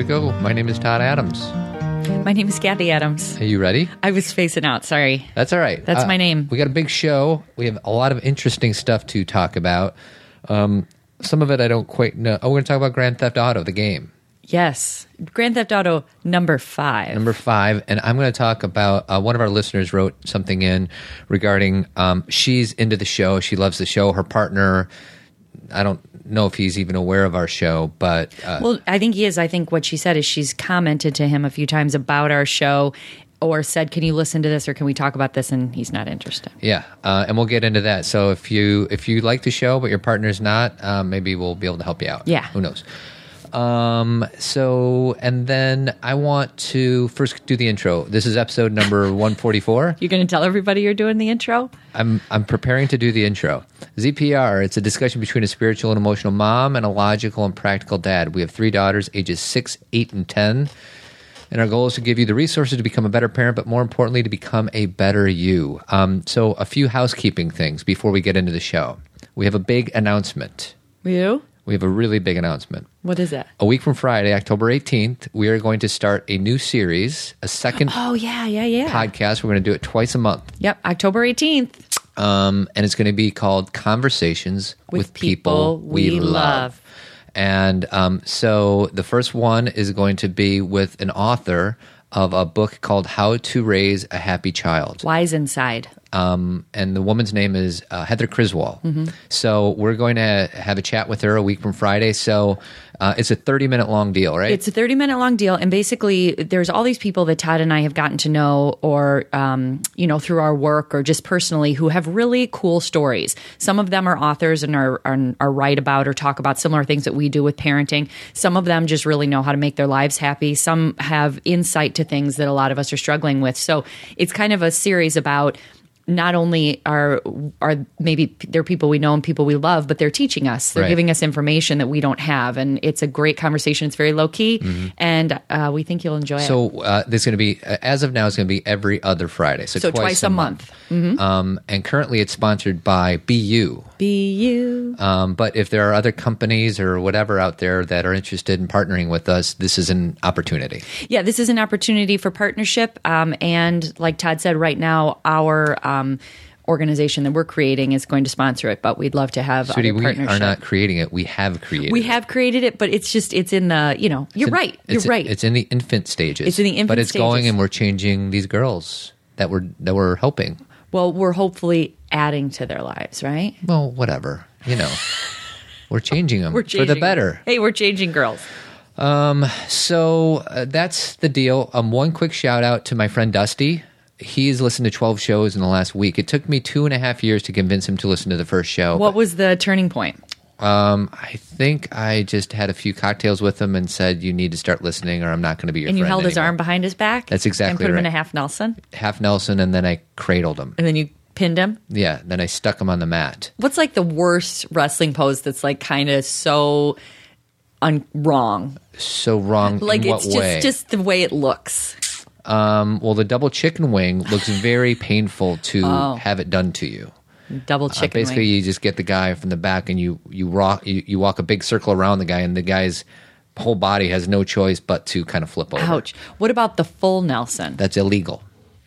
we go. My name is Todd Adams. My name is Cathy Adams. Are you ready? I was facing out. Sorry. That's all right. That's my name. We got a big show. We have a lot of interesting stuff to talk about. Um, some of it I don't quite know. Oh, we're going to talk about Grand Theft Auto, the game, Yes. Grand Theft Auto number five. number five. And I'm going to talk about uh, one of our listeners wrote something in regarding um, she's into the show. She loves the show. Her partner, I don't know if he's even aware of our show, but uh, well, I think he is. I think what she said is she's commented to him a few times about our show or said, Can you listen to this or can we talk about this? And he's not interested. Yeah, uh, and we'll get into that. So if you if you like the show but your partner's not, um, maybe we'll be able to help you out. Yeah. who knows? Um. So and then I want to first do the intro. This is episode number one forty four. You're going to tell everybody you're doing the intro? I'm I'm preparing to do the intro. ZPR. It's a discussion between a spiritual and emotional mom and a logical and practical dad. We have three daughters, ages six, eight, and ten. And our goal is to give you the resources to become a better parent, but more importantly, to become a better you. Um, so, a few housekeeping things before we get into the show. We have a big announcement. You? We have a really big announcement. What is it? A week from Friday, October 18th, we are going to start a new series, a second Oh, yeah, yeah, yeah. podcast. We're going to do it twice a month. Yep. October 18th. um, and it's going to be called Conversations with, People, We. Love. And um, so the first one is going to be with an author of a book called How to Raise a Happy Child. Wise Inside. Um, and the woman's name is uh, Heather Criswell. Mm-hmm. So we're going to have a chat with her a week from Friday. So uh, it's a 30 minute long deal, right? It's a 30 minute long deal. And basically, there's all these people that Todd and I have gotten to know, or, um, you know, through our work or just personally, who have really cool stories. Some of them are authors and are, are, are write about or talk about similar things that we do with parenting. Some of them just really know how to make their lives happy. Some have insight to things that a lot of us are struggling with. So it's kind of a series about not only are are maybe they're people we know and people we love, but they're teaching us. They're Right. giving us information that we don't have, and it's a great conversation. It's very low key, and uh, we think you'll enjoy it. Mm-hmm. so uh, this is going to be, uh, as of now, it's going to be every other Friday. So, So twice a month. Mm-hmm. Um, and currently it's sponsored by BU. BU. Um, but if there are other companies or whatever out there that are interested in partnering with us, this is an opportunity. Yeah, this is an opportunity for partnership, um, and like Todd said, right now our um, organization that we're creating is going to sponsor it, but we'd love to have other we partnership. are not creating it. We have created we have created it, but it's just it's in the you know you're in- right you're right It's in the infant stages. It's in the infant But it's going and we're changing these girls that we're, that we're helping. well we're hopefully adding to their lives right Well, whatever. You know, we're changing them we're for the better. hey we're changing girls So uh, that's the deal. Um, one quick shout out to my friend Dusty. He's listened to 12 shows in the last week. It took me two and a half years to convince him to listen to the first show. what was the turning point Um, I think I just had a few cocktails with him and said, "You need to start listening, or I'm not going to be your friend. and you friend." held his arm behind his back That's exactly and put him in a half nelson half Nelson, and then I cradled him. and then you pinned him Yeah, then I stuck him on the mat. what's like the worst wrestling pose that's like kind of so un- wrong So wrong. like it's just way? just the way it looks um, well, the double chicken wing looks very painful to Oh. have it done to you. double Uh, chicken basically, wing. you just get the guy from the back, and you you rock you, you walk a big circle around the guy, and the guy's whole body has no choice but to kind of flip over. ouch what about the full nelson That's illegal.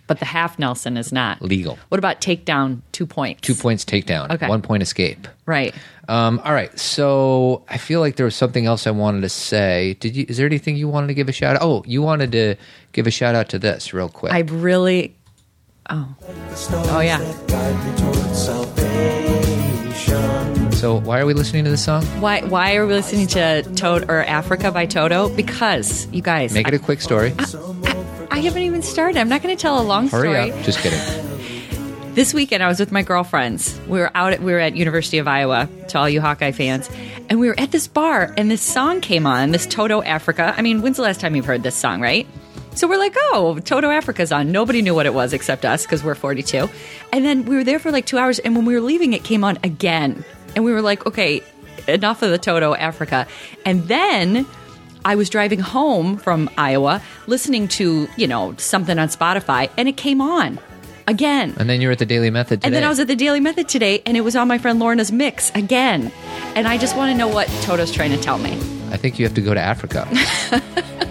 But the half nelson is not Legal. what about takedown two points Two points takedown. Okay. One point escape. right Um, all right. So I feel like there was something else I wanted to say. Did you? Is there anything you wanted to give a shout out? Oh, you wanted to give a shout out to this real quick. i really oh oh yeah so why are we listening to this song? why why are we listening to Toto Africa by Toto? Because you guys, Make it a quick story. I, I haven't even started. I'm not going to tell a long story. Hurry up. Just kidding. This weekend, I was with my girlfriends. We were out. At, we were at University of Iowa. To all you Hawkeye fans, and we were at this bar, and this song came on. This Toto Africa. I mean, when's the last time you've heard this song, right? So we're like, oh, Toto Africa's on. Nobody knew what it was except us because we're 42. And then we were there for like two hours, and when we were leaving, it came on again, and we were like, okay, enough of the Toto Africa. And then I was driving home from Iowa, listening to you know something on Spotify, and it came on again. And then you're at the Dailey Method today. And then I was at the Dailey Method today, and it was on my friend Lorna's mix again. And I just want to know what Toto's trying to tell me. I think you have to go to Africa.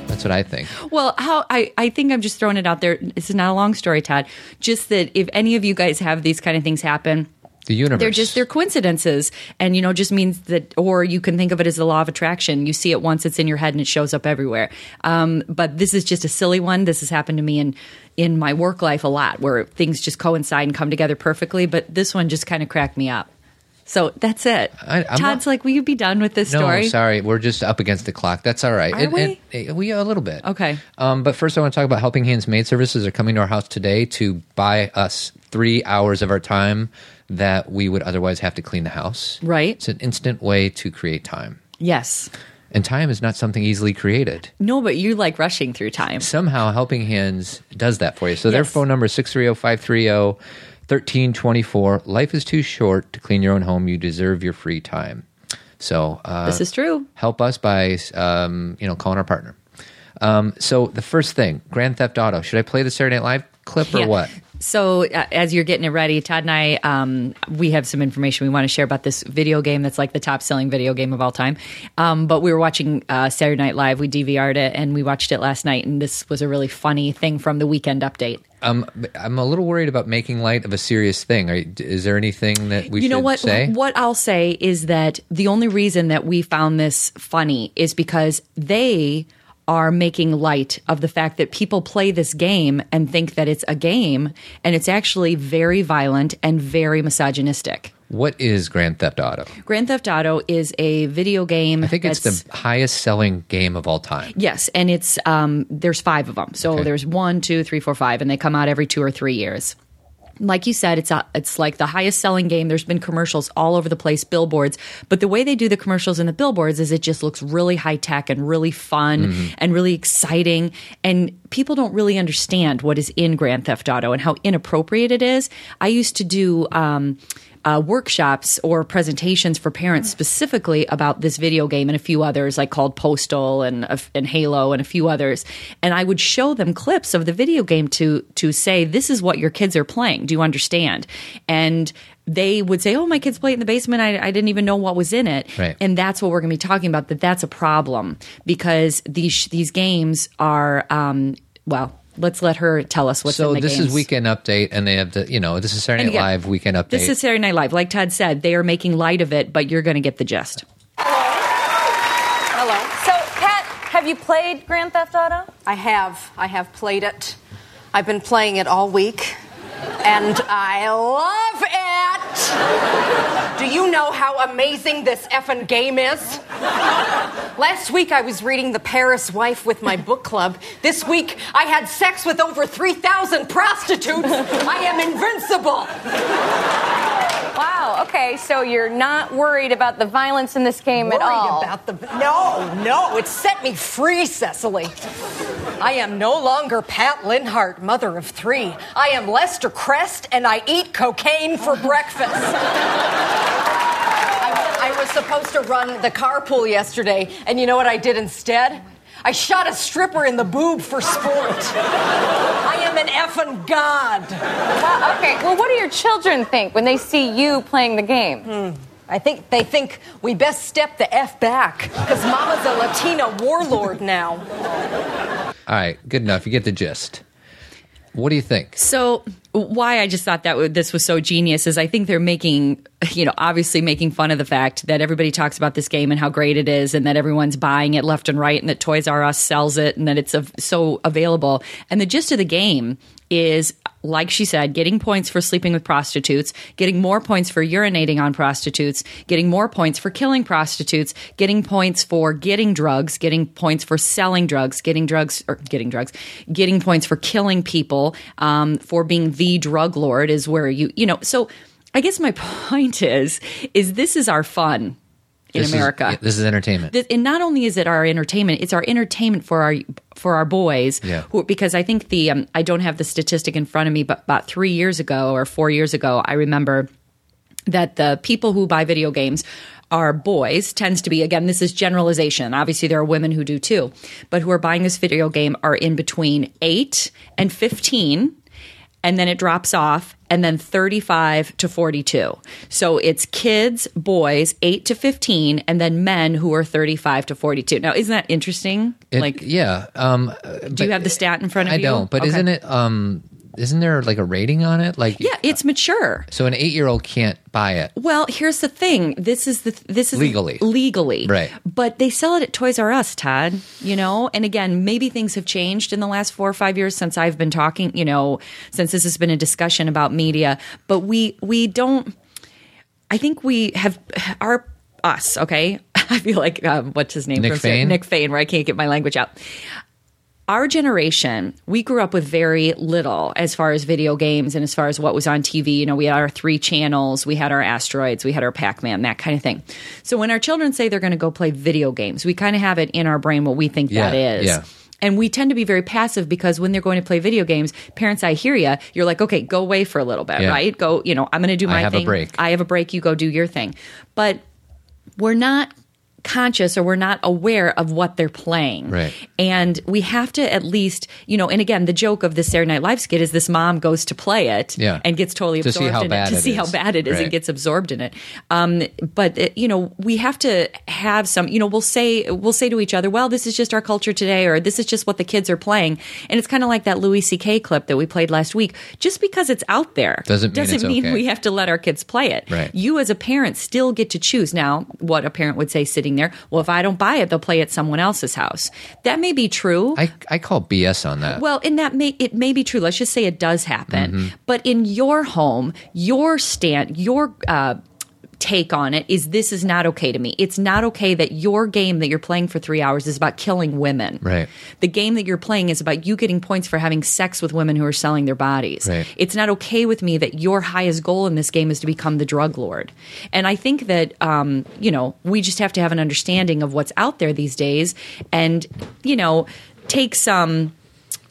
That's what I think. Well, how I, I think I'm just throwing it out there. This is not a long story, Todd. Just that if any of you guys have these kind of things happen, The universe. they're just they're coincidences, and you know, just means that, or you can think of it as the law of attraction. You see it once, it's in your head, and it shows up everywhere. Um, but this is just a silly one. This has happened to me in in my work life a lot, where things just coincide and come together perfectly. But this one just kind of cracked me up. So that's it. I- Todd's not- like, will you be done with this no, story? sorry, we're just up against the clock. That's all right. Are we? we a little bit. Okay. Um, but first, I want to talk about Helping Hands Maid Services are coming to our house today to buy us three hours of our time that we would otherwise have to clean the house. Right. It's an instant way to create time, Yes. and time is not something easily created. No, but you like rushing through time. Somehow, Helping Hands does that for you. So their Yes. phone number is 630-530 1324. Life is too short to clean your own home. You deserve your free time. So uh, This is true. help us by um, you know calling our partner. Um, so the first thing, Grand Theft Auto. Should I play the Saturday Night Live clip or what? So uh, as you're getting it ready, Todd and I, um, we have some information we want to share about this video game that's like the top selling video game of all time. Um, but we were watching uh, Saturday Night Live. We DVR'd it and we watched it last night. And this was a really funny thing from the weekend update. Um, I'm a little worried about making light of a serious thing. Are, is there anything that we you should know what? say? What I'll say is that the only reason that we found this funny is because they are making light of the fact that people play this game and think that it's a game, and it's actually very violent and very misogynistic. What is Grand Theft Auto? Grand Theft Auto is a video game. I think it's the highest selling game of all time. Yes, and it's um, there's five of them. So Okay. there's one, two, three, four, five, and they come out every two or three years. Like you said, it's a, it's like the highest selling game. There's been commercials all over the place, billboards. But the way they do the commercials and the billboards is it just looks really high tech and really fun and really exciting. And people don't really understand what is in Grand Theft Auto and how inappropriate it is. I used to do. Um, uh, workshops or presentations for parents specifically about this video game and a few others, like called Postal and uh, and Halo and a few others. And I would show them clips of the video game to to say, "This is what your kids are playing. Do you understand?" And they would say, "Oh, my kids play it in the basement. I, I didn't even know what was in it." Right. And that's what we're going to be talking about. That that's a problem because these these games are um, well. Let's let her tell us what's so in the this games. is weekend update, and they have the you know this is Saturday Night again, Live weekend update. This is Saturday Night Live. Like Todd said, they are making light of it, but you're going to get the gist. Hello. Hello. So, Pat, have you played Grand Theft Auto? I have. I have played it. I've been playing it all week. And I love it! Do you know how amazing this effing game is? Last week I was reading The Paris Wife with my book club. This week I had sex with over 3,000 prostitutes. I am invincible. Wow, okay, so you're not worried about the violence in this game Worried at all. about the. No, no, it set me free, Cecily. I am no longer Pat Linhart, mother of three. I am Lester Crest, and I eat cocaine for breakfast. I, I was supposed to run the carpool yesterday, and you know what I did instead? I shot a stripper in the boob for sport. I am an effing god. Wow, okay, well, what do your children think when they see you playing the game? Hmm. I think they think we best step the F back, because Mama's a Latina warlord now. All right, good enough. You get the gist. What do you think? So, why I just thought that this was so genius is I think they're making, you know, obviously making fun of the fact that everybody talks about this game and how great it is, and that everyone's buying it left and right, and that Toys R Us sells it, and that it's so available. And the gist of the game is, like she said, getting points for sleeping with prostitutes, getting more points for urinating on prostitutes, getting more points for killing prostitutes, getting points for getting drugs, getting points for selling drugs, getting drugs or getting drugs, getting points for killing people, um, for being the drug lord is where you you know. So I guess my point is is this is our fun in This is- America. this is entertainment. Th- and not only is it our entertainment, it's our entertainment for our for our boys. Yeah. Who, because I think the um, I don't have the statistic in front of me, but about three years ago or four years ago, I remember that the people who buy video games are boys tends to be again this is generalization obviously there are women who do too but who are buying this video game are in between 8 and 15 and then it drops off and then 35 to 42. So it's kids, boys, 8 to 15, and then men who are 35 to 42. Now, isn't that interesting? It- like, yeah. Um, do you have the stat in front of I you? I don't. But Okay. isn't it? Um, isn't there like a rating on it? Like, Yeah, it's mature. So an eight-year-old can't buy it. Well, here's the thing. This is the this is Legally. legally Right. But they sell it at Toys R Us, Todd. You know, and again, maybe things have changed in the last four or five years since I've been talking. You know, since this has been a discussion about media. But we we don't. I think we have our us. Okay, I feel like um, what's his name? Nick Fain? Nick Fain. Where I can't get my language out our generation, we grew up with very little as far as video games and as far as what was on TV. You know, we had our three channels, we had our asteroids, we had our Pac Man, that kind of thing. So when our children say they're going to go play video games, we kind of have it in our brain what we think Yeah, that is. yeah. And we tend to be very passive because when they're going to play video games, parents, I hear you. You're like, okay, go away for a little bit, Yeah. right? Go, you know, I'm going to do my I have a thing. break. I have a break. You go do your thing. But we're not conscious or we're not aware of what they're playing. Right. And we have to at least, you know, and again, the joke of the Saturday Night Live skit is this mom goes to play it Yeah. and gets totally To see absorbed how in bad it to it see how bad it is Right. and gets absorbed in it. Um, but it, you know, we have to have some, you know, we'll say we'll say to each other, well, this is just our culture today or this is just what the kids are playing. And it's kind of like that Louis CK clip that we played last week. Just because it's out there Doesn't mean it's mean okay. we have to let our kids play it. Right. You as a parent still get to choose. Now, what a parent would say sitting there, well, if I don't buy it, they'll play at someone else's house. That may be true. I, I call BS on that. Well, and that may it may be true. Let's just say it does happen. Mm-hmm. But in your home, your stand, your uh, take on it is this is not okay to me. It's not okay that your game that you're playing for three hours is about killing women. Right. The game that you're playing is about you getting points for having sex with women who are selling their bodies. Right. It's not okay with me that your highest goal in this game is to become the drug lord. And I think that um, you know we just have to have an understanding of what's out there these days, and you know take some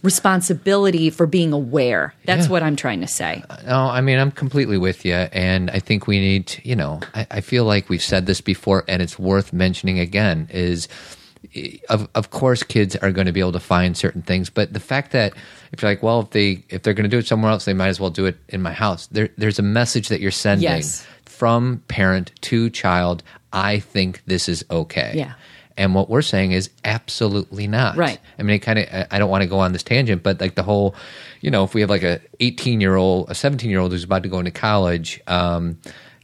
responsibility for being aware. That's Yeah. what I'm trying to say. No, I mean I'm completely with you, and I think we need. To, you know, I, I feel like we've said this before, and it's worth mentioning again. Is eh, of of course kids are going to be able to find certain things, but the fact that if you're like, well, if they if they're going to do it somewhere else, they might as well do it in my house. There, there's a message that you're sending Yes. from parent to child. I think this is okay. Yeah. And what we're saying is absolutely not. Right. I mean, it kind of. I don't want to go on this tangent, but like the whole, you know, if we have like a 18 year old, a 17 year old who's about to go into college, um,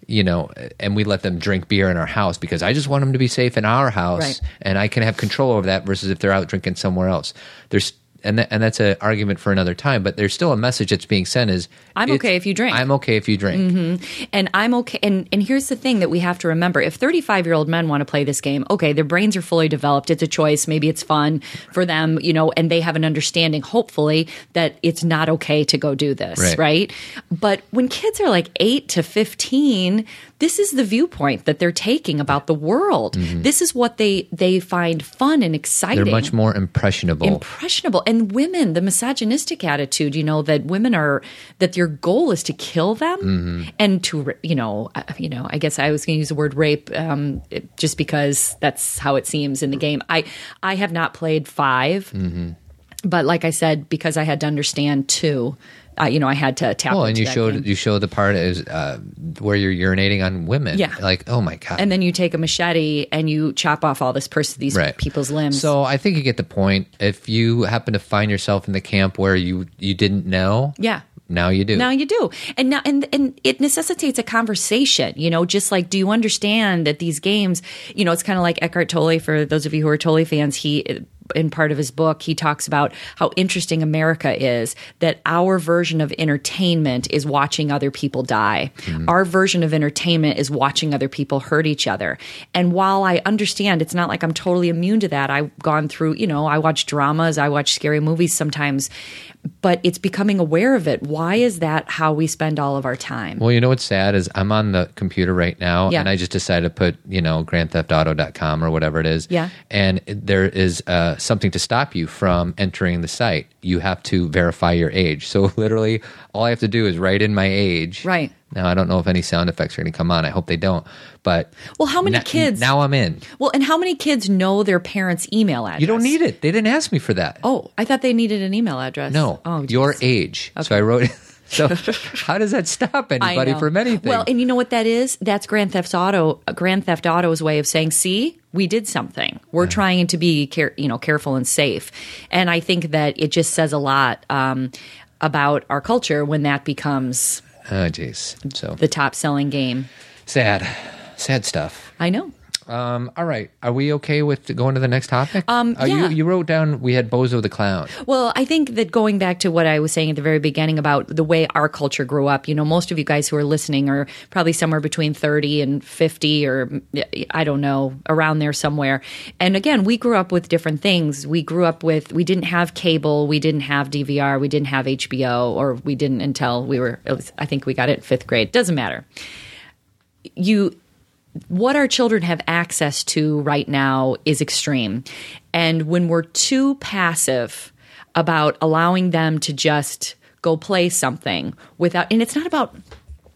you know, and we let them drink beer in our house because I just want them to be safe in our house, Right. and I can have control over that. Versus if they're out drinking somewhere else, there's. And, that, and that's an argument for another time, but there's still a message that's being sent: is I'm okay if you drink. I'm okay if you drink. Mm-hmm. And I'm okay. And, and here's the thing that we have to remember: if 35 year old men want to play this game, okay, their brains are fully developed. It's a choice. Maybe it's fun for them, you know, and they have an understanding, hopefully, that it's not okay to go do this, Right. right? But when kids are like eight to 15, this is the viewpoint that they're taking about the world. This is what they they find fun and exciting They're much more impressionable. impressionable and women the misogynistic attitude you know that women are that your goal is to kill them Mm-hmm. and to you know uh, you know i guess i was going to use the word rape um, just because that's how it seems in the game i i have not played 5 Mm-hmm. but like i said because i had to understand two uh, you know i had to tap well, and you showed game. you show the part is uh, where you're urinating on women. Yeah. like oh my god. and then you take a machete and you chop off all this person these right. people's limbs So I think you get the point. If you happen to find yourself in the camp where you you didn't know, yeah now you do. Now you do, and now and and it necessitates a conversation. You know, just like, do you understand that these games? You know, it's kind of like Eckhart Tolle. For those of you who are Tolle fans, he in part of his book he talks about how interesting America is. That our version of entertainment is watching other people die. Hmm. Our version of entertainment is watching other people hurt each other. And while I understand, it's not like I'm totally immune to that. I've gone through. You know, I watch dramas. I watch scary movies sometimes. But it's becoming aware of it. Why is that how we spend all of our time? Well, you know what's sad is I'm on the computer right now, Yeah. and I just decided to put you know GrandTheftAuto.com or whatever it is. Yeah. And there is uh, something to stop you from entering the site. You have to verify your age. So literally, all I have to do is write in my age. Right. Now I don't know if any sound effects are going to come on. I hope they don't. But Well, how many na- kids- Now I'm in. Well, and how many kids know their parents' email address? You don't need it. They didn't ask me for that. Oh, I thought they needed an email address. No, Oh, your geez. age. So I wrote. So how does that stop anybody from anything? Well, and you know what that is? That's Grand Theft Auto. Grand Theft Auto's way of saying, "See, we did something. We're trying to be, care, you know, careful and safe." And I think that it just says a lot um, about our culture when that becomes oh, jeez. So the top-selling game. sad, sad stuff. I know. Um, all right, are we okay with going to the next topic? Um, Uh, yeah. you, you wrote down we had Bozo the clown. Well, I think that going back to what I was saying at the very beginning about the way our culture grew up, you know, most of you guys who are listening are probably somewhere between 30 and 50 or I don't know, around there somewhere. And again, we grew up with different things. We grew up with, we didn't have cable, we didn't have DVR, we didn't have HBO, or we didn't until we were, it was, I think we got it in fifth grade. Doesn't matter. You, what our children have access to right now is extreme. And when we're too passive about allowing them to just go play something without, and it's not about,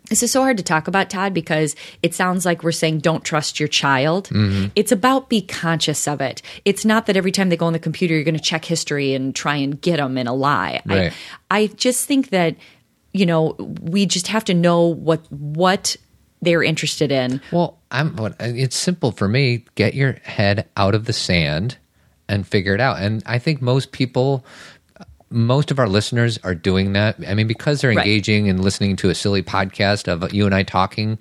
this is so hard to talk about, Todd, because it sounds like we're saying don't trust your child. Mm-hmm. It's about be conscious of it. It's not that every time they go on the computer, you're going to check history and try and get them in a lie. Right. I, I just think that, you know, we just have to know what, what they're interested in. Well, I'm. what- It's simple for me. Get your head out of the sand and figure it out. And I think most people, most of our listeners are doing that. I mean, because they're engaging and listening to a silly podcast of you and I talking.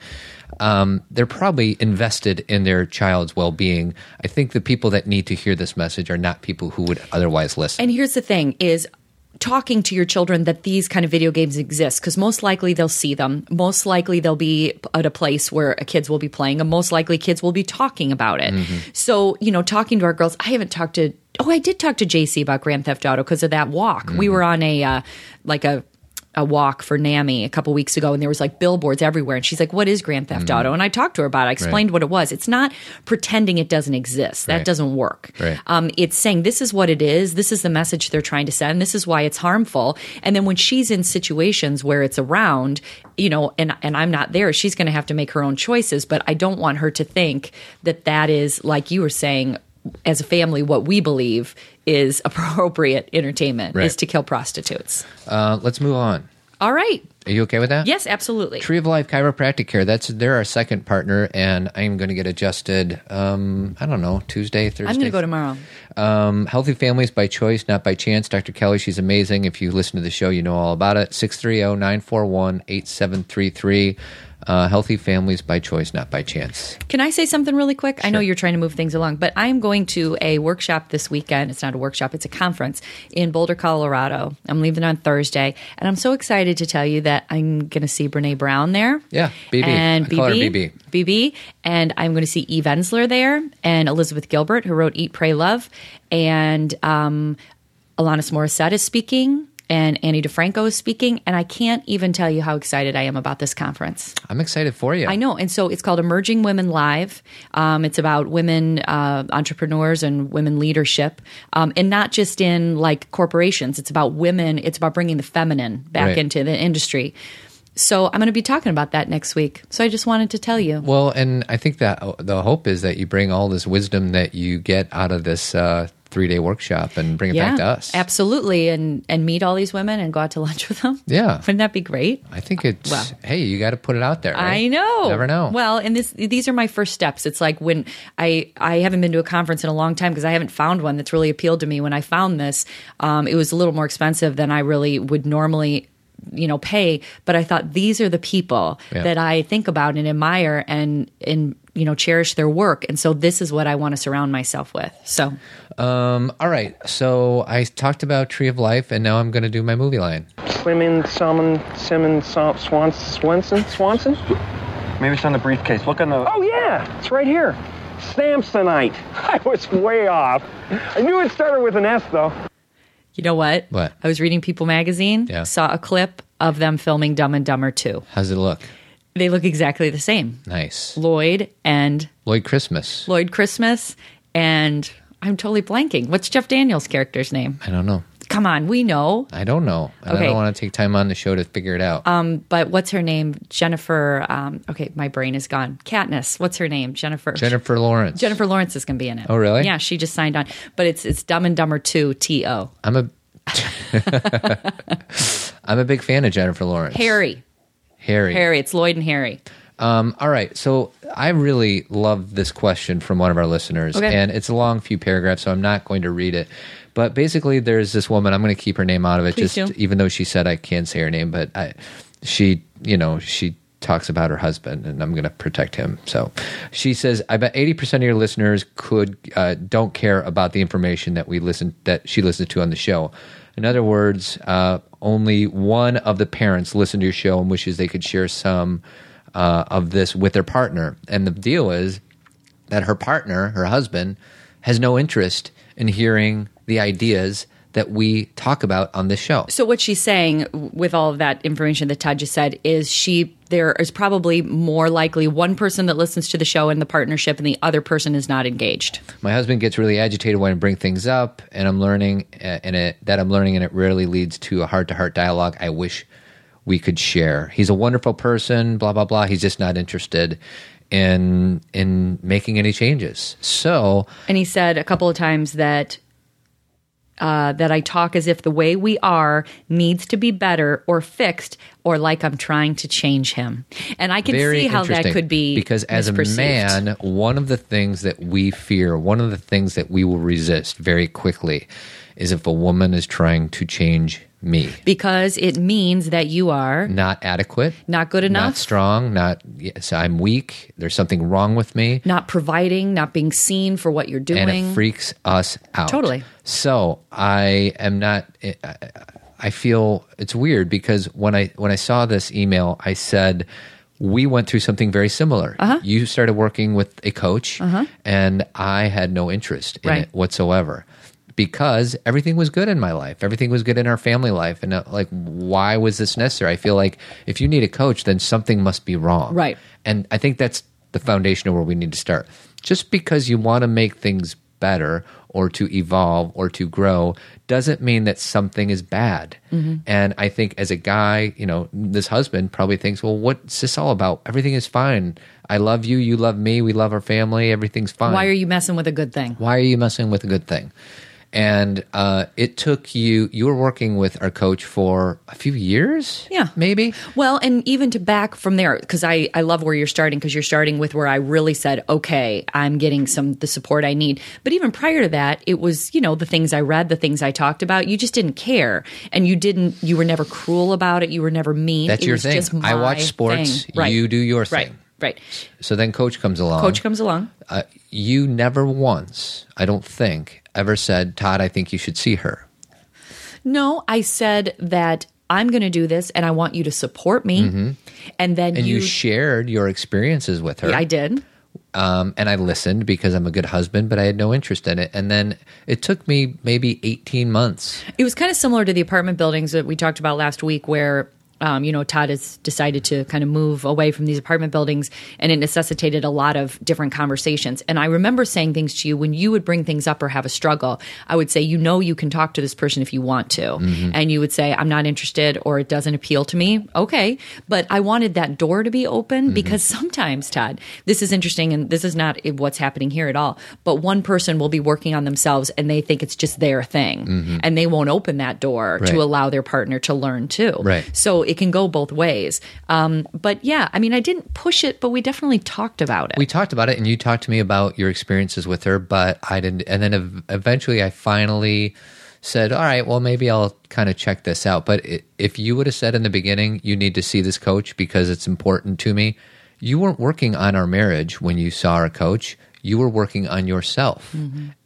Um, they're probably invested in their child's well-being. I think the people that need to hear this message are not people who would otherwise listen. And here's the thing is talking to your children that these kind of video games exist because most likely they'll see them. Most likely they'll be at a place where kids will be playing and most likely kids will be talking about it. So you know talking to our girls i haven't talked to oh i did talk to jc about grand theft auto because of that walk. We were on a uh, like a a walk for NAMI a couple weeks ago, and there was like billboards everywhere. And she's like, "What is Grand Theft Auto?" And I talked to her about it. I explained what it was. It's not pretending it doesn't exist. That Right. doesn't work. Right. Um, it's saying this is what it is. This is the message they're trying to send. This is why it's harmful. And then when she's in situations where it's around, you know, and and I'm not there, she's going to have to make her own choices. But I don't want her to think that that is like you were saying. As a family, what we believe is appropriate entertainment Right. is to kill prostitutes. Uh, let's move on. All right. Are you okay with that? Yes, absolutely. Tree of Life Chiropractic Care. That's they're our second partner, and I'm going to get adjusted. Um, I don't know Tuesday, Thursday. I'm going to go tomorrow. Um, Healthy Families by Choice, not by chance. Dr. Kelly, she's amazing. If you listen to the show, you know all about it. oh, 630 941 8733. Uh, Healthy Families by Choice, not by chance. Can I say something really quick? I know you're trying to move things along, but I'm going to a workshop this weekend. It's not a workshop, it's a conference in Boulder, Colorado. I'm leaving on Thursday, and I'm so excited to tell you that I'm going to see Brene Brown there. Yeah, BB. And her BB. BB. And I'm going to see Eve Ensler there and Elizabeth Gilbert, who wrote Eat, Pray, Love. And um, Alanis Morissette is speaking. And Ani DiFranco is speaking, and I can't even tell you how excited I am about this conference. I'm excited for you. I know. And so it's called Emerging Women Live. Um, it's about women uh, entrepreneurs and women leadership, um, and not just in like corporations. It's about women. It's about bringing the feminine back Right. into the industry. So I'm going to be talking about that next week. So I just wanted to tell you. Well, and I think that uh, the hope is that you bring all this wisdom that you get out of this uh, three day workshop and bring it back to us. absolutely, and and meet all these women and go out to lunch with them. Yeah. wouldn't that be great? I think it's, Well. hey, you got to put it out there. right? I know. Never know. Well, and this these are my first steps. It's like when I I haven't been to a conference in a long time because I haven't found one that's really appealed to me. When I found this, um, it was a little more expensive than I really would normally you know pay but i thought these are the people Yeah. that i think about and admire and and you know cherish their work and so this is what i want to surround myself with so Um, all right. So I talked about Tree of Life, and now I'm going to do my movie line. Swimming, salmon, Simmons, Swan, Swan, Swanson, Swanson? Maybe it's on the briefcase. Look on the. Oh yeah, it's right here. Samsonite. I was way off. I knew it started with an S though. you know what What? i was reading people magazine Yeah. saw a clip of them filming dumb and dumber 2 How's it look? They look exactly the same Nice. lloyd and Lloyd Christmas. Lloyd Christmas, and I'm totally blanking. What's Jeff Daniels' character's name? I don't know. Come on, we know. I don't know. And I don't want to take time on the show to figure it out. But what's her name? Jennifer. Um, okay, my brain is gone. Katniss. What's her name? Jennifer. Jennifer Lawrence. Jennifer Lawrence is going to be in it. Oh, really? Yeah, she just signed on. But it's it's Dumb and Dumber Two. T O. I'm a I'm a big fan of Jennifer Lawrence. Harry. Harry. Harry. It's Lloyd and Harry. Um, all right. So I really love this question from one of our listeners, Okay. and it's a long few paragraphs, so I'm not going to read it. But basically, there's this woman. I'm going to keep her name out of it, Please just do. even though she said I can't say her name. But I, she, you know, she talks about her husband, and I'm going to protect him. So she says, I bet 80 percent of your listeners could uh, don't care about the information that we listen that she listens to on the show. In other words, uh, only one of the parents listen to your show and wishes they could share some uh, of this with their partner. And the deal is that her partner, her husband, has no interest in hearing the ideas that we talk about on this show. So what she's saying with all of that information that Todd just said is she there is probably more likely one person that listens to the show in the partnership and the other person is not engaged. My husband gets really agitated when I bring things up, and I'm learning, uh, and it that I'm learning, and it rarely leads to a heart to heart dialogue. I wish we could share. He's a wonderful person, blah blah blah. He's just not interested in in making any changes. So And he said a couple of times that uh, that I talk as if the way we are needs to be better or fixed or like I'm trying to change him. And I can very see how that could be because as a man one of the things that we fear one of the things that we will resist very quickly is if a woman is trying to change me because it means that you are not adequate Not good enough? not strong not yes i'm weak there's something wrong with me not providing, not being seen for what you're doing. and it freaks us out Totally. so i am not I- feel it's weird because when i when i saw this email i said we went through something very similar. Uh-huh. You started working with a coach, and I had no interest in Right. it whatsoever because everything was good in my life. Everything was good in our family life. And uh, like, why was this necessary? I feel like if you need a coach, then something must be wrong. Right. And I think that's the foundation of where we need to start. Just because you want to make things better or to evolve or to grow doesn't mean that something is bad. Mm-hmm. And I think as a guy, you know, this husband probably thinks, well, what's this all about? Everything is fine. I love you. You love me. We love our family. Everything's fine Why are you messing with a good thing? why are you messing with a good thing? And uh, it took you, you were working with our coach for a few years? Yeah. Maybe? Well, and even to back from there, because I, I love where you're starting, because you're starting with where I really said, okay, I'm getting some the support I need. But even prior to that, it was, you know, the things I read, the things I talked about, you just didn't care. And you didn't, you were never cruel about it. You were never mean. That's It your was thing. just I watch sports. thing. Right. You do your Right. thing. Right. So then coach comes along. Coach comes along. uh, you never once, I don't think, ever said, Todd, I think you should see her. No, I said that I'm going to do this and I want you to support me. And then Mm-hmm. And you, you, shared your experiences with her. I did. um, and I listened because I'm a good husband, but I had no interest in it. And then it took me maybe 18 months. It was kind of similar to the apartment buildings that we talked about last week, where um, you know Todd has decided to kind of move away from these apartment buildings, and it necessitated a lot of different conversations. And I remember saying things to you when you would bring things up or have a struggle. I would say, you know, you can talk to this person if you want to, mm-hmm. and you would say, I'm not interested or it doesn't appeal to me. Okay, but I wanted that door to be open mm-hmm. because sometimes, Todd, this is interesting, and this is not what's happening here at all. But one person will be working on themselves, and they think it's just their thing, mm-hmm. and they won't open that door Right. to allow their partner to learn too. Right. So it can go both ways. Um, but yeah, I mean, I didn't push it, but we definitely talked about it. we talked about it and you talked to me about your experiences with her but i didn't and then ev- eventually i finally said all right well maybe i'll kind of check this out. But if you would have said in the beginning you need to see this coach because it's important to me you weren't working on our marriage when you saw our coach. You were working on yourself.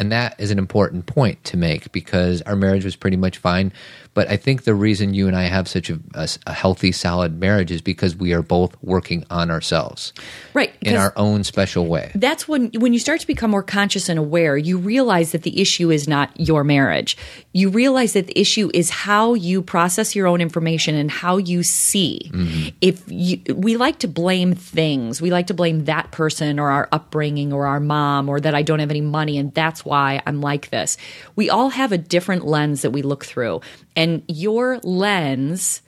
And that is an important point to make because our marriage was pretty much fine but i think the reason you and i have such a healthy solid marriage is because we are both working on ourselves. Right. in our own special way. that's when when you start to become more conscious and aware you realize that the issue is not your marriage. You realize that the issue is how you process your own information and how you see. Mm-hmm. If you, we like to blame things. We like to blame that person or our upbringing or our mom or that i don't have any money and that's why i'm like this. We all have a different lens that we look through. and your lens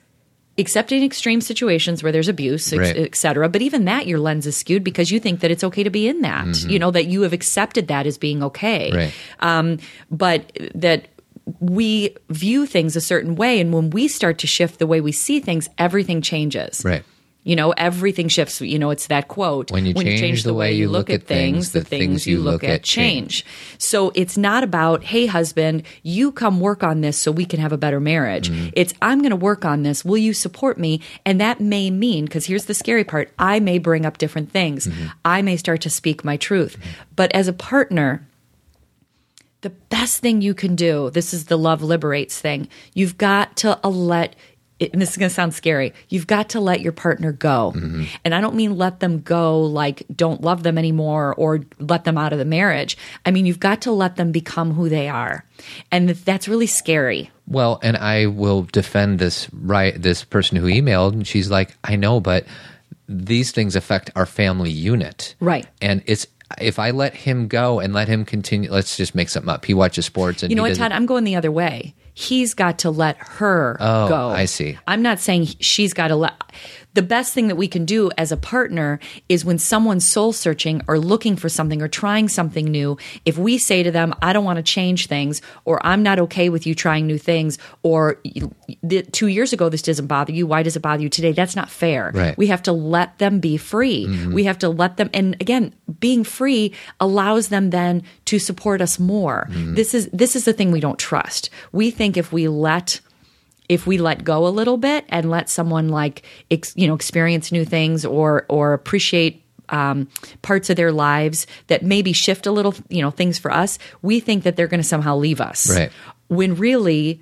except in extreme situations where there's abuse, Right. et cetera. But even that, your lens is skewed because you think that it's okay to be in that. You know, that you have accepted that as being okay. Right. Um, but that we view things a certain way. And when we start to shift the way we see things, everything changes. Right. You know, everything shifts. You know, it's that quote. When you change the way you look at things, the things you look at change. So it's not about, hey, husband, you come work on this so we can have a better marriage. Mm-hmm. It's, I'm going to work on this. Will you support me? And that may mean, because here's the scary part, I may bring up different things. Mm-hmm. I may start to speak my truth. But as a partner, the best thing you can do this is the love liberates thing you've got to uh, let and this is going to sound scary you've got to let your partner go mm-hmm. and i don't mean let them go like don't love them anymore or let them out of the marriage i mean you've got to let them become who they are and that's really scary Well, and I will defend this right this person who emailed and she's like, I know, but these things affect our family unit. Right. And it's if I let him go and let him continue let's just make something up. He watches sports and You know what, Todd? I'm going the other way. He's got to let her Oh, go. I see. I'm not saying she's got to let. The best thing that we can do as a partner is when someone's soul searching or looking for something or trying something new, if we say to them, I don't want to change things, or I'm not okay with you trying new things, or two years ago this doesn't bother you, why does it bother you today? That's not fair. Right. We have to let them be free. Mm-hmm. We have to let them, and again, being free allows them then to support us more. Mm-hmm. This is this is the thing we don't trust. We think if we let if we let go a little bit and let someone like ex, you know experience new things or or appreciate um, parts of their lives that maybe shift a little you know things for us we think that they're going to somehow leave us Right. when really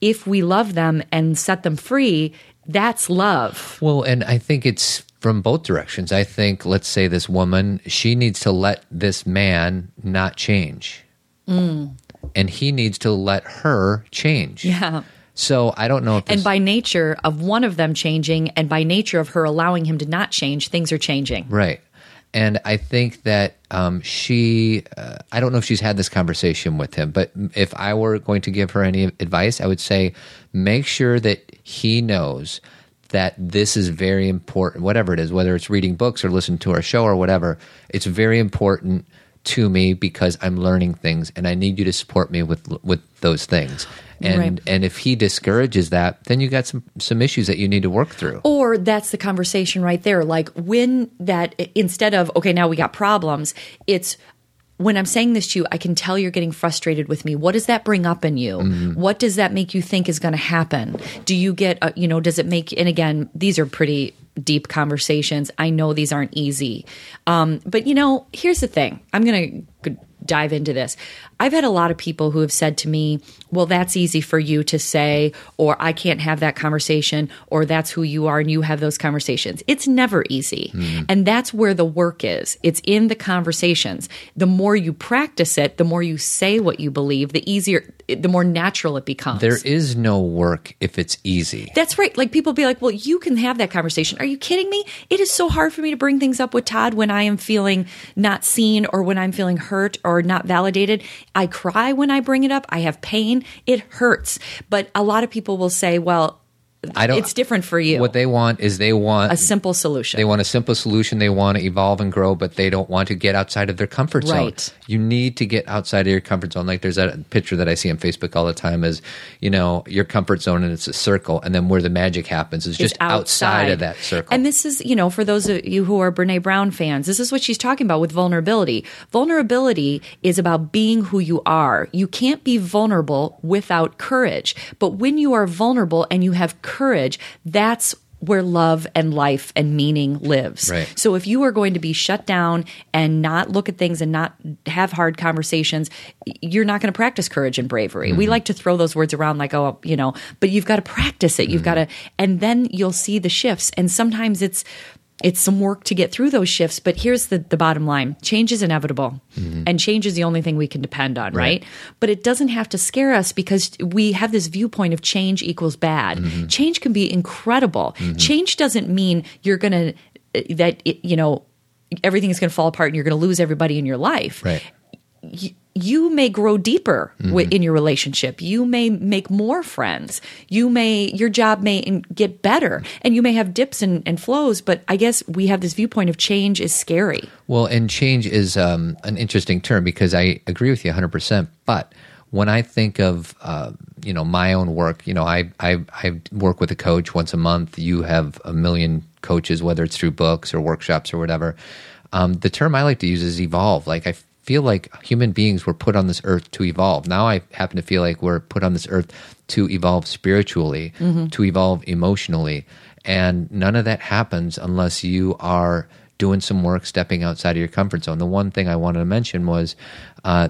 if we love them and set them free that's love Well, and I think it's from both directions. I think, let's say this woman, she needs to let this man not change. And he needs to let her change. Mm. Yeah. So I don't know if this, and by nature of one of them changing and by nature of her allowing him to not change things are changing Right. And I think that um, she, uh, I don't know if she's had this conversation with him, but if I were going to give her any advice, I would say make sure that he knows that this is very important, whatever it is, whether it's reading books or listening to our show or whatever, it's very important to me because I'm learning things and I need you to support me with with those things. And Right. and if he discourages that, then you got some some issues that you need to work through. Or that's the conversation right there. Like when that, instead of, okay, now we got problems, it's when I'm saying this to you, I can tell you're getting frustrated with me. What does that bring up in you? What does that make you think is going to happen? Do you get, uh, you know, does it make, and again, these are pretty deep conversations. I know these aren't easy. Um, but, you know, here's the thing I'm going to dive into this. I've had a lot of people who have said to me, well, that's easy for you to say, or I can't have that conversation, or that's who you are and you have those conversations. It's never easy. Mm-hmm. And that's where the work is. It's in the conversations. The more you practice it, the more you say what you believe, the easier, the more natural it becomes. There is no work if it's easy. That's right. Like people be like, well, you can have that conversation. Are you kidding me? It is so hard for me to bring things up with Todd when I am feeling not seen or when I'm feeling hurt or not validated. I cry when I bring it up. I have pain. It hurts. But a lot of people will say, well, I don't. it's different for you. What they want is they want a simple solution. they want a simple solution. They want to evolve and grow, but they don't want to get outside of their comfort zone. Right. You need to get outside of your comfort zone. Like there's that picture that I see on Facebook all the time is, you know, your comfort zone and it's a circle, and then where the magic happens is just It's outside of that circle. And this is, you know, for those of you who are Brene Brown fans, this is what she's talking about with vulnerability. Vulnerability is about being who you are. You can't be vulnerable without courage. But when you are vulnerable and you have courage, that's where love and life and meaning lives. Right. So if you are going to be shut down and not look at things and not have hard conversations, you're not going to practice courage and bravery. We mm-hmm. like to throw those words around like, oh, you know, but you've got to practice it. You've mm-hmm. got to, and then you'll see the shifts. And sometimes it's, it's some work to get through those shifts, but here's the, the bottom line change is inevitable, mm-hmm. and change is the only thing we can depend on, right. But it doesn't have to scare us because we have this viewpoint of change equals bad. Mm-hmm. Change can be incredible. Mm-hmm. Change doesn't mean you're going to, that, it, you know, everything is going to fall apart and you're going to lose everybody in your life right. you may grow deeper wi- in your relationship. You may make more friends. You may, your job may in- get better and you may have dips and, and flows. But I guess we have this viewpoint of change is scary. Well, and change is um, an interesting term because I agree with you 100%. But when I think of uh, you know my own work, you know I, I I work with a coach once a month. You have a million coaches, whether it's through books or workshops or whatever. Um, the term I like to use is evolve. Like I feel like human beings were put on this earth to evolve. Now I happen to feel like we're put on this earth to evolve spiritually, to evolve emotionally, and none of that happens unless you are doing some work, stepping outside of your comfort zone. The one thing I wanted to mention was uh,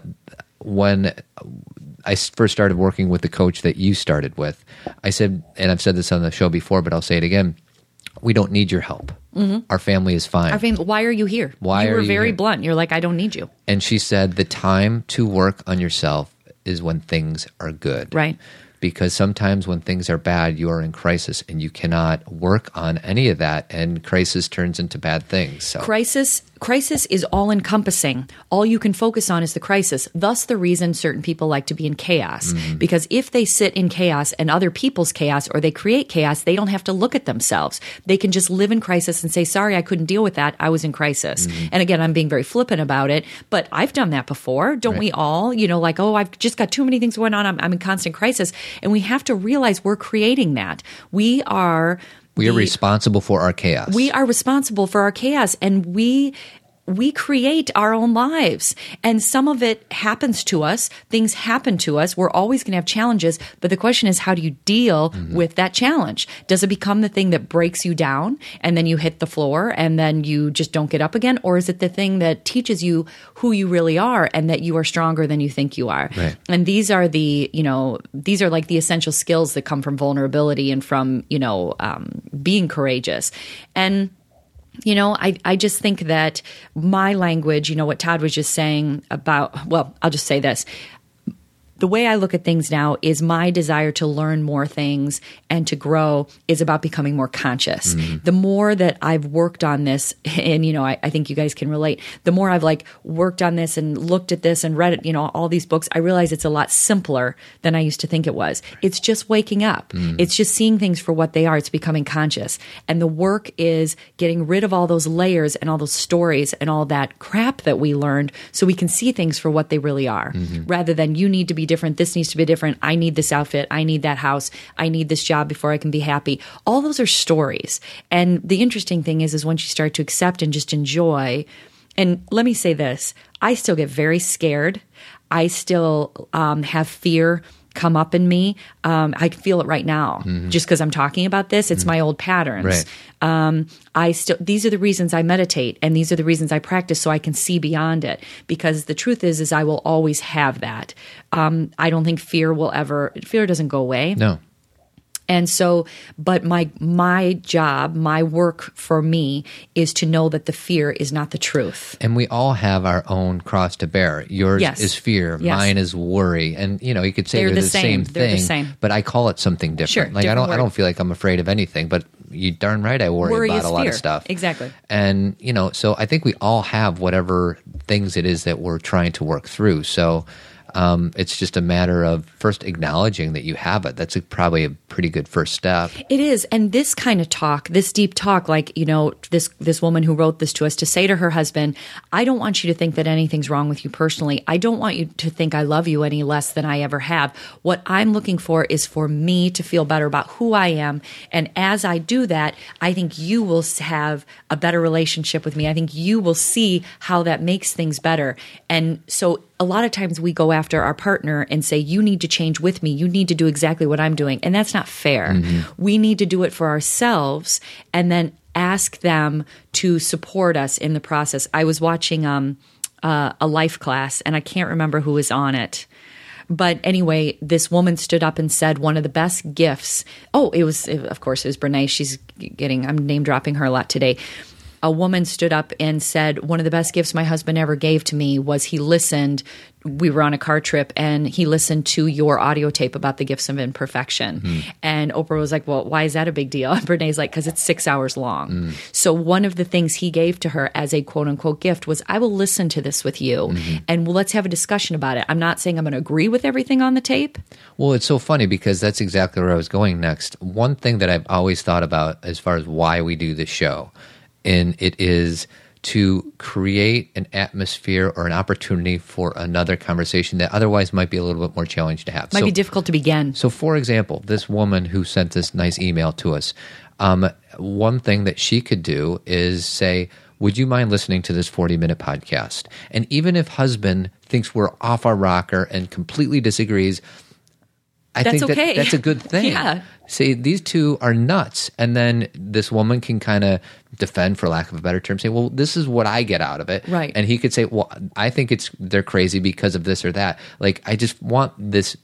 I first started working with the coach that you started with, I said, and I've said this on the show before, but I'll say it again. We don't need your help. Mm-hmm. Our family is fine. Our fam- why are you here? Why you were very here? blunt. You're like, I don't need you. And she said the time to work on yourself is when things are good. Right. Because sometimes when things are bad, you are in crisis and you cannot work on any of that, and crisis turns into bad things. So, Crisis crisis is all encompassing. All you can focus on is the crisis. Thus the reason certain people like to be in chaos. Mm-hmm. Because if they sit in chaos and other people's chaos or they create chaos, they don't have to look at themselves. They can just live in crisis and say, "Sorry, I couldn't deal with that. I was in crisis." Mm-hmm. And again, I'm being very flippant about it, but I've done that before. Don't we all? You know, like, "Oh, I've just got too many things going on. I'm, I'm in constant crisis." And we have to realize we're creating that. We are we are the- responsible for our chaos. we are responsible for our chaos and we we create our own lives. And some of it happens to us. Things happen to us. We're always going to have challenges. But the question is how do you deal with that challenge? Does it become the thing that breaks you down and then you hit the floor and then you just don't get up again? Or is it the thing that teaches you who you really are and that you are stronger than you think you are? Right. and these are the you know these are like the essential skills that come from vulnerability and from you know um, being courageous. And you know I, I just think that my language you know what todd was just saying about well i'll just say this the way I look at things now is my desire to learn more things and to grow is about becoming more conscious. Mm-hmm. The more that I've worked on this, and you know, I, I think you guys can relate, the more I've like worked on this and looked at this and read it, you know, all these books, I realize it's a lot simpler than I used to think it was. It's just waking up. Mm-hmm. It's just seeing things for what they are. It's becoming conscious. And the work is getting rid of all those layers and all those stories and all that crap that we learned so we can see things for what they really are mm-hmm. rather than you need to be different. This needs to be different. I need this outfit. I need that house. I need this job before I can be happy. All those are stories. And the interesting thing is, is once you start to accept and just enjoy, and let me say this, I still get very scared. I still um, have fear come up in me. Um, I can feel it right now just because I'm talking about this. It's my old patterns. Right. Um, I still, these are the reasons I meditate and these are the reasons I practice so I can see beyond it. Because the truth is, is I will always have that. Um, I don't think fear will ever, fear doesn't go away. no. And so, but my my job, my work for me is to know that the fear is not the truth. And we all have our own cross to bear. Yours Yes. is fear, Yes. mine is worry, and you know you could say They're they're, the the, same. same, They're the thing, same. but I call it something different. Sure, like I don't, I don't feel like I'm afraid of anything, but you darn right I worry, Worry about a lot fear. of stuff. Exactly. And you know, so I think we all have whatever things it is that we're trying to work through. So. Um, it's just a matter of first acknowledging that you have it. That's a, probably a pretty good first step. It is, and this kind of talk, this deep talk, like you know, this this woman who wrote this to us to say to her husband, "I don't want you to think that anything's wrong with you personally. I don't want you to think I love you any less than I ever have. What I'm looking for is for me to feel better about who I am, and as I do that, I think you will have a better relationship with me. I think you will see how that makes things better. And so." A lot of times we go after our partner and say, You need to change with me. You need to do exactly what I'm doing. And that's not fair. We need to do it for ourselves and then ask them to support us in the process. I was watching um, uh, a life class and I can't remember who was on it. But anyway, this woman stood up and said one of the best gifts. Oh, it was, of course, it was Brene. She's getting, I'm name dropping her a lot today a woman stood up and said, One of the best gifts my husband ever gave to me was he listened. We were on a car trip and he listened to your audio tape about the gifts of imperfection. Hmm. And Oprah was like, Well, why is that a big deal? And Brene's like, Because it's six hours long. Hmm. So one of the things he gave to her as a quote unquote gift was, I will listen to this with you hmm. and let's have a discussion about it. I'm not saying I'm going to agree with everything on the tape. Well, it's so funny because that's exactly where I was going next. One thing that I've always thought about as far as why we do this show, and it is to create an atmosphere or an opportunity for another conversation that otherwise might be a little bit more challenging to have. Might So- be difficult to begin. so, for example, this woman who sent this nice email to us, um, one thing that she could do is say, Would you mind listening to this 40 minute podcast? And even if husband thinks we're off our rocker and completely disagrees, I That's think that okay. that's a good thing. Yeah. See, these two are nuts. And then this woman can kind of defend, for lack of a better term, say, well, this is what I get out of it. Right. And he could say, well, I think it's they're crazy because of this or that. Like, I just want this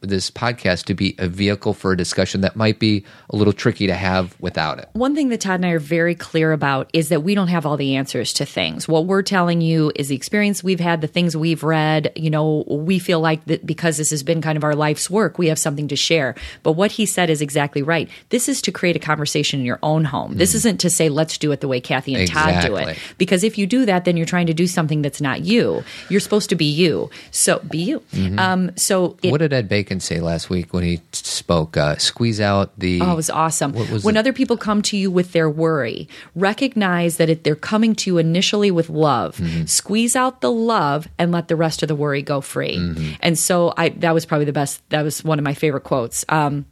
this podcast to be a vehicle for a discussion that might be a little tricky to have without it. One thing that Todd and I are very clear about is that we don't have all the answers to things. What we're telling you is the experience we've had, the things we've read. You know, we feel like that because this has been kind of our life's work, we have something to share. But what he said is exactly right. This is to create a conversation in your own home. This isn't to say, let's do it the way Cathy and Todd do it. Because if you do that, then you're trying to do something that's not you. You're supposed to be you. So be you. Um, so it, what did Ed Bacon say last week when he spoke? Uh, squeeze out the. Oh, it was awesome. What was when other people come to you with their worry, recognize that it, they're coming to you initially with love. Mm-hmm. Squeeze out the love and let the rest of the worry go free. Mm-hmm. And so I that was probably the best. That was one of my favorite quotes. Um,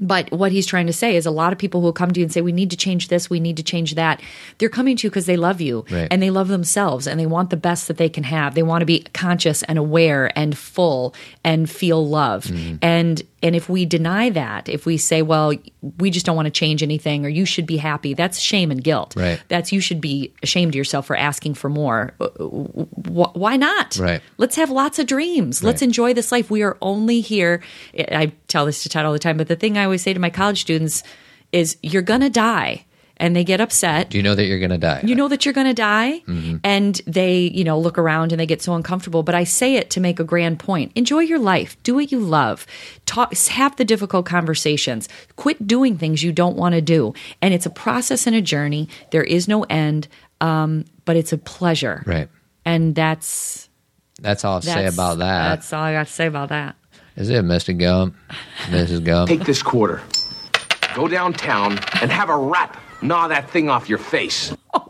but what he's trying to say is a lot of people who will come to you and say, We need to change this, we need to change that. They're coming to you because they love you Right. and they love themselves and they want the best that they can have. They want to be conscious and aware and full and feel love. Mm-hmm. And and if we deny that, if we say, Well, we just don't want to change anything or you should be happy, that's shame and guilt. Right. That's you should be ashamed of yourself for asking for more. Uh, uh, why not? Right. Let's have lots of dreams. Let's enjoy this life. We are only here. I tell this to Todd all the time, but the thing I always say to my college students is you're going to die. And they get upset. Do you know that you're going to die? You know that you're going to die, Mm-hmm. and they, you know, look around and they get so uncomfortable. But I say it to make a grand point. Enjoy your life. Do what you love. Talk. Have the difficult conversations. Quit doing things you don't want to do. And it's a process and a journey. There is no end, um, but it's a pleasure. Right. And that's That's all I'll say about that. That's all I got to say about that. Is it Mr. Gump? Mrs. Gump? Take this quarter, go downtown, and have a rap gnaw that thing off your face.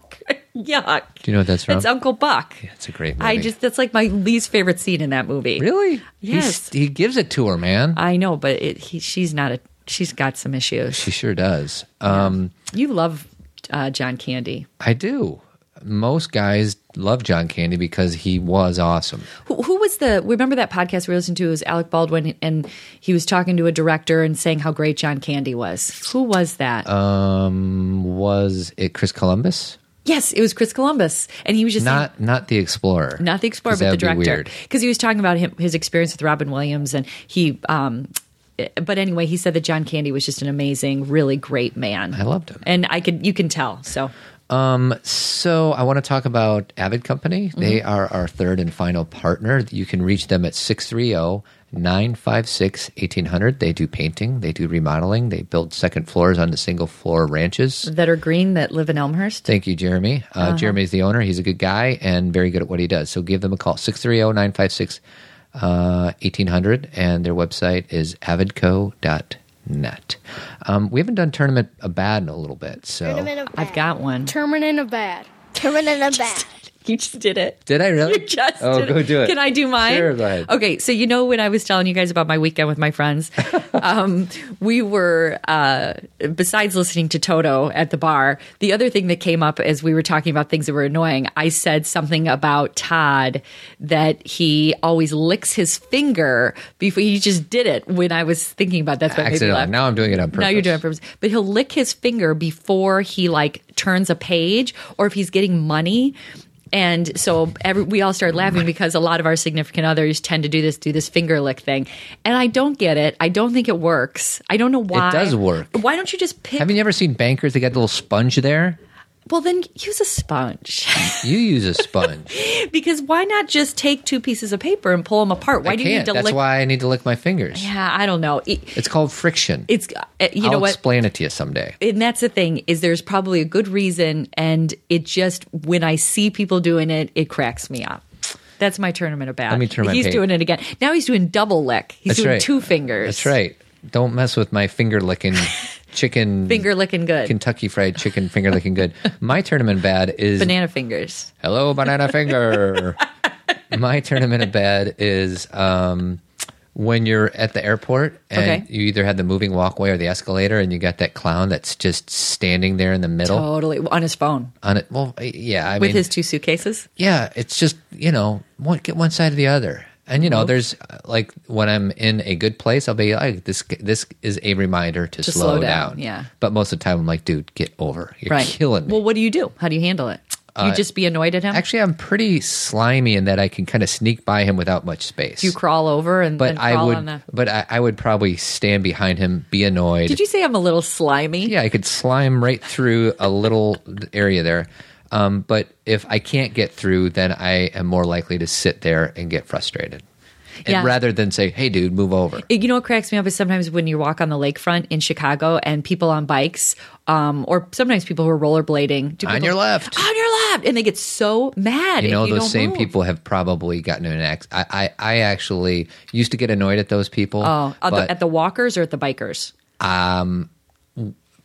Yuck. Do you know what that's from? It's Uncle Buck. It's a great movie. I just that's like my least favorite scene in that movie. Really? Yes. He's, he gives it to her, man. I know, but it, he, she's not a. She's got some issues. she sure does. Um, You love uh, John Candy. I do. Most guys love John Candy because he was awesome. Who, who was the? Remember that podcast we listened to? It was Alec Baldwin, and he was talking to a director and saying how great John Candy was. Who was that? Um, was it Chris Columbus? yes, it was Chris Columbus, and he was just Not not the Explorer. not the explorer, but the that would be director, because he was talking about him, his experience with Robin Williams, and he. Um, but anyway, he said that John Candy was just an amazing, really great man. I loved him. and I could you can tell. So So I want to talk about Avid Company. Mm-hmm. They are our third and final partner. You can reach them at 630 956 1800. They do painting, they do remodeling, they build second floors on the single floor ranches. that are green that live in Elmhurst. Thank you, Jeremy. Uh, Uh-huh. Jeremy is the owner. He's a good guy and very good at what he does. So give them a call 630 956 1800. And their website is avidco.net. Um, we haven't done Tournament of Bad in a little bit. So Tournament of I've got one. Tournament of bad. Tournament of bad. You just did it. Did I really? You just oh, did go do it. Can I do mine? Sure, go ahead. Okay, so you know when I was telling you guys about my weekend with my friends, um, we were uh, besides listening to Toto at the bar. The other thing that came up as we were talking about things that were annoying, I said something about Todd that he always licks his finger before he just did it when I was thinking about that's what made me Accidentally. laugh. Now I'm doing it on purpose. Now you're doing it on purpose. But he'll lick his finger before he like turns a page or if he's getting money. And so every, we all started laughing because a lot of our significant others tend to do this, do this finger lick thing. And I don't get it. I don't think it works. I don't know why. It does work. Why don't you just pick? Haven't you ever seen bankers? They got a little sponge there. Well, then use a sponge. You use a sponge. because why not just take two pieces of paper and pull them apart? Why I do you need to That's lick? why I need to lick my fingers. yeah, I don't know. It- It's called friction. it's uh, you I'll know what? explain it to you someday. and that's the thing is there's probably a good reason and it just when i see people doing it it cracks me up that's my tournament of bad Let me turn my he's page. doing it again now he's doing double lick he's That's doing right. two fingers That's right. Don't mess with my finger licking chicken Finger licking good. Kentucky Fried Chicken finger licking good. My tournament bad is Banana fingers. hello banana finger. My tournament of bad is um, when you're at the airport and Okay. you either have the moving walkway or the escalator, and you got that clown that's just standing there in the middle Totally on his phone on it. Well, yeah, I with mean, his two suitcases. yeah, it's just you know, one, get one side or the other. And you know, there's uh, like when I'm in a good place, I'll be like, this this is a reminder to, To slow, down. yeah. But most of the time, I'm like, dude, get over. You're right. killing me. Well, what do you do? How do you handle it? You Uh, just be annoyed at him. Actually, I'm pretty slimy in that I can kind of sneak by him without much space. you crawl over and, but and I crawl would, on the. but I, I would probably stand behind him, be annoyed. Did you say I'm a little slimy? Yeah, I could slime right through a little area there. Um, but if I can't get through, then I am more likely to sit there and get frustrated. And Yeah. rather than say, "Hey, dude, move over." You know what cracks me up is sometimes when you walk on the lakefront in Chicago and people on bikes, um, or sometimes people who are rollerblading do On your left. on your left, and they get so mad. you know, you those same move. people have probably gotten an ex. I, I, I actually used to get annoyed at those people. Oh, at the, at the walkers or at the bikers?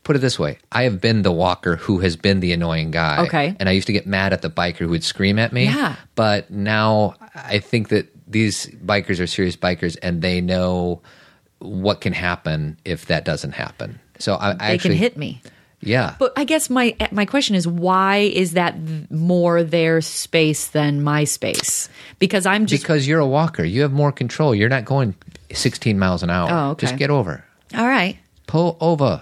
Put it this way: I have been the walker who has been the annoying guy. Okay. and I used to get mad at the biker who would scream at me. Yeah. but now I think that these bikers are serious bikers, and they know what can happen if that doesn't happen. So I, I They actually can hit me. Yeah, But I guess my my question is why is that more their space than my space? Because I'm just because you're a walker, you have more control. You're not going 16 miles an hour. Oh, okay. Just get over. all right. Pull over.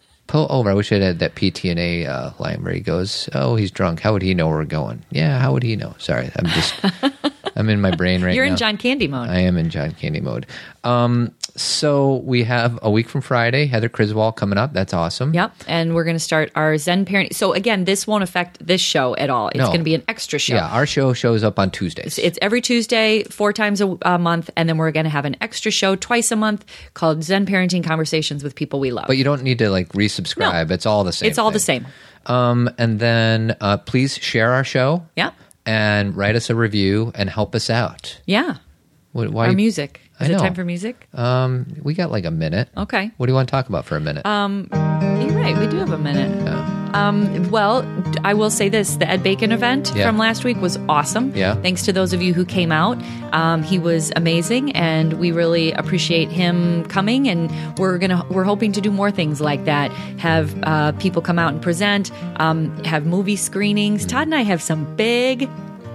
Pull over. I wish I had that PTNA uh, line where he goes, "Oh, he's drunk. How would he know where we're going?" Yeah, how would he know? Sorry, I'm just, I'm in my brain right now. You're now. in John Candy mode. I am in John Candy mode. Um, so we have a week from Friday. Heather Criswell coming up. That's awesome. Yep, and we're going to start our Zen parenting. So again, this won't affect this show at all. It's No. going to be an extra show. Yeah, our show shows up on Tuesdays. It's every Tuesday, four times a, a month, and then we're going to have an extra show twice a month called Zen Parenting Conversations with People We Love. but you don't need to like resubscribe. No. It's all the same. it's all the same. Um, and then uh, please share our show. Yeah. And write us a review and help us out. Yeah. What, why Our music. I Is it time for music? Um, we got like a minute. Okay. What do you want to talk about for a minute? You're right. We do have a minute. Yeah. Um, well, I will say this: the Ed Bacon event Yeah. from last week was awesome. Yeah. Thanks to those of you who came out. Um, he was amazing, and we really appreciate him coming. And we're gonna we're hoping to do more things like that. Have uh, people come out and present. Um, have movie screenings. Todd and I have some big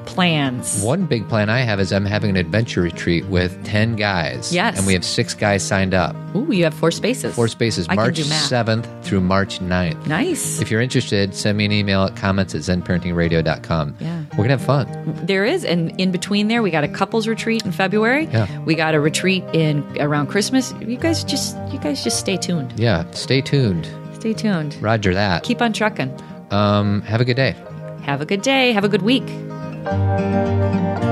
plans. One big plan I have is I'm having an adventure retreat with 10 guys. Yes. And we have six guys signed up. Ooh, you have four spaces. Four spaces, I March 7th through March 9th. Nice. If you're interested, send me an email at comments at zenparentingradio.com. Yeah. We're going to have fun. There is, and in between there, we got a couples retreat in February. Yeah. We got a retreat in around Christmas. You guys just, you guys just stay tuned. Yeah. Stay tuned. Stay tuned. Roger that. Keep on trucking. Um, have a good day. Have a good day. Have a good week. Música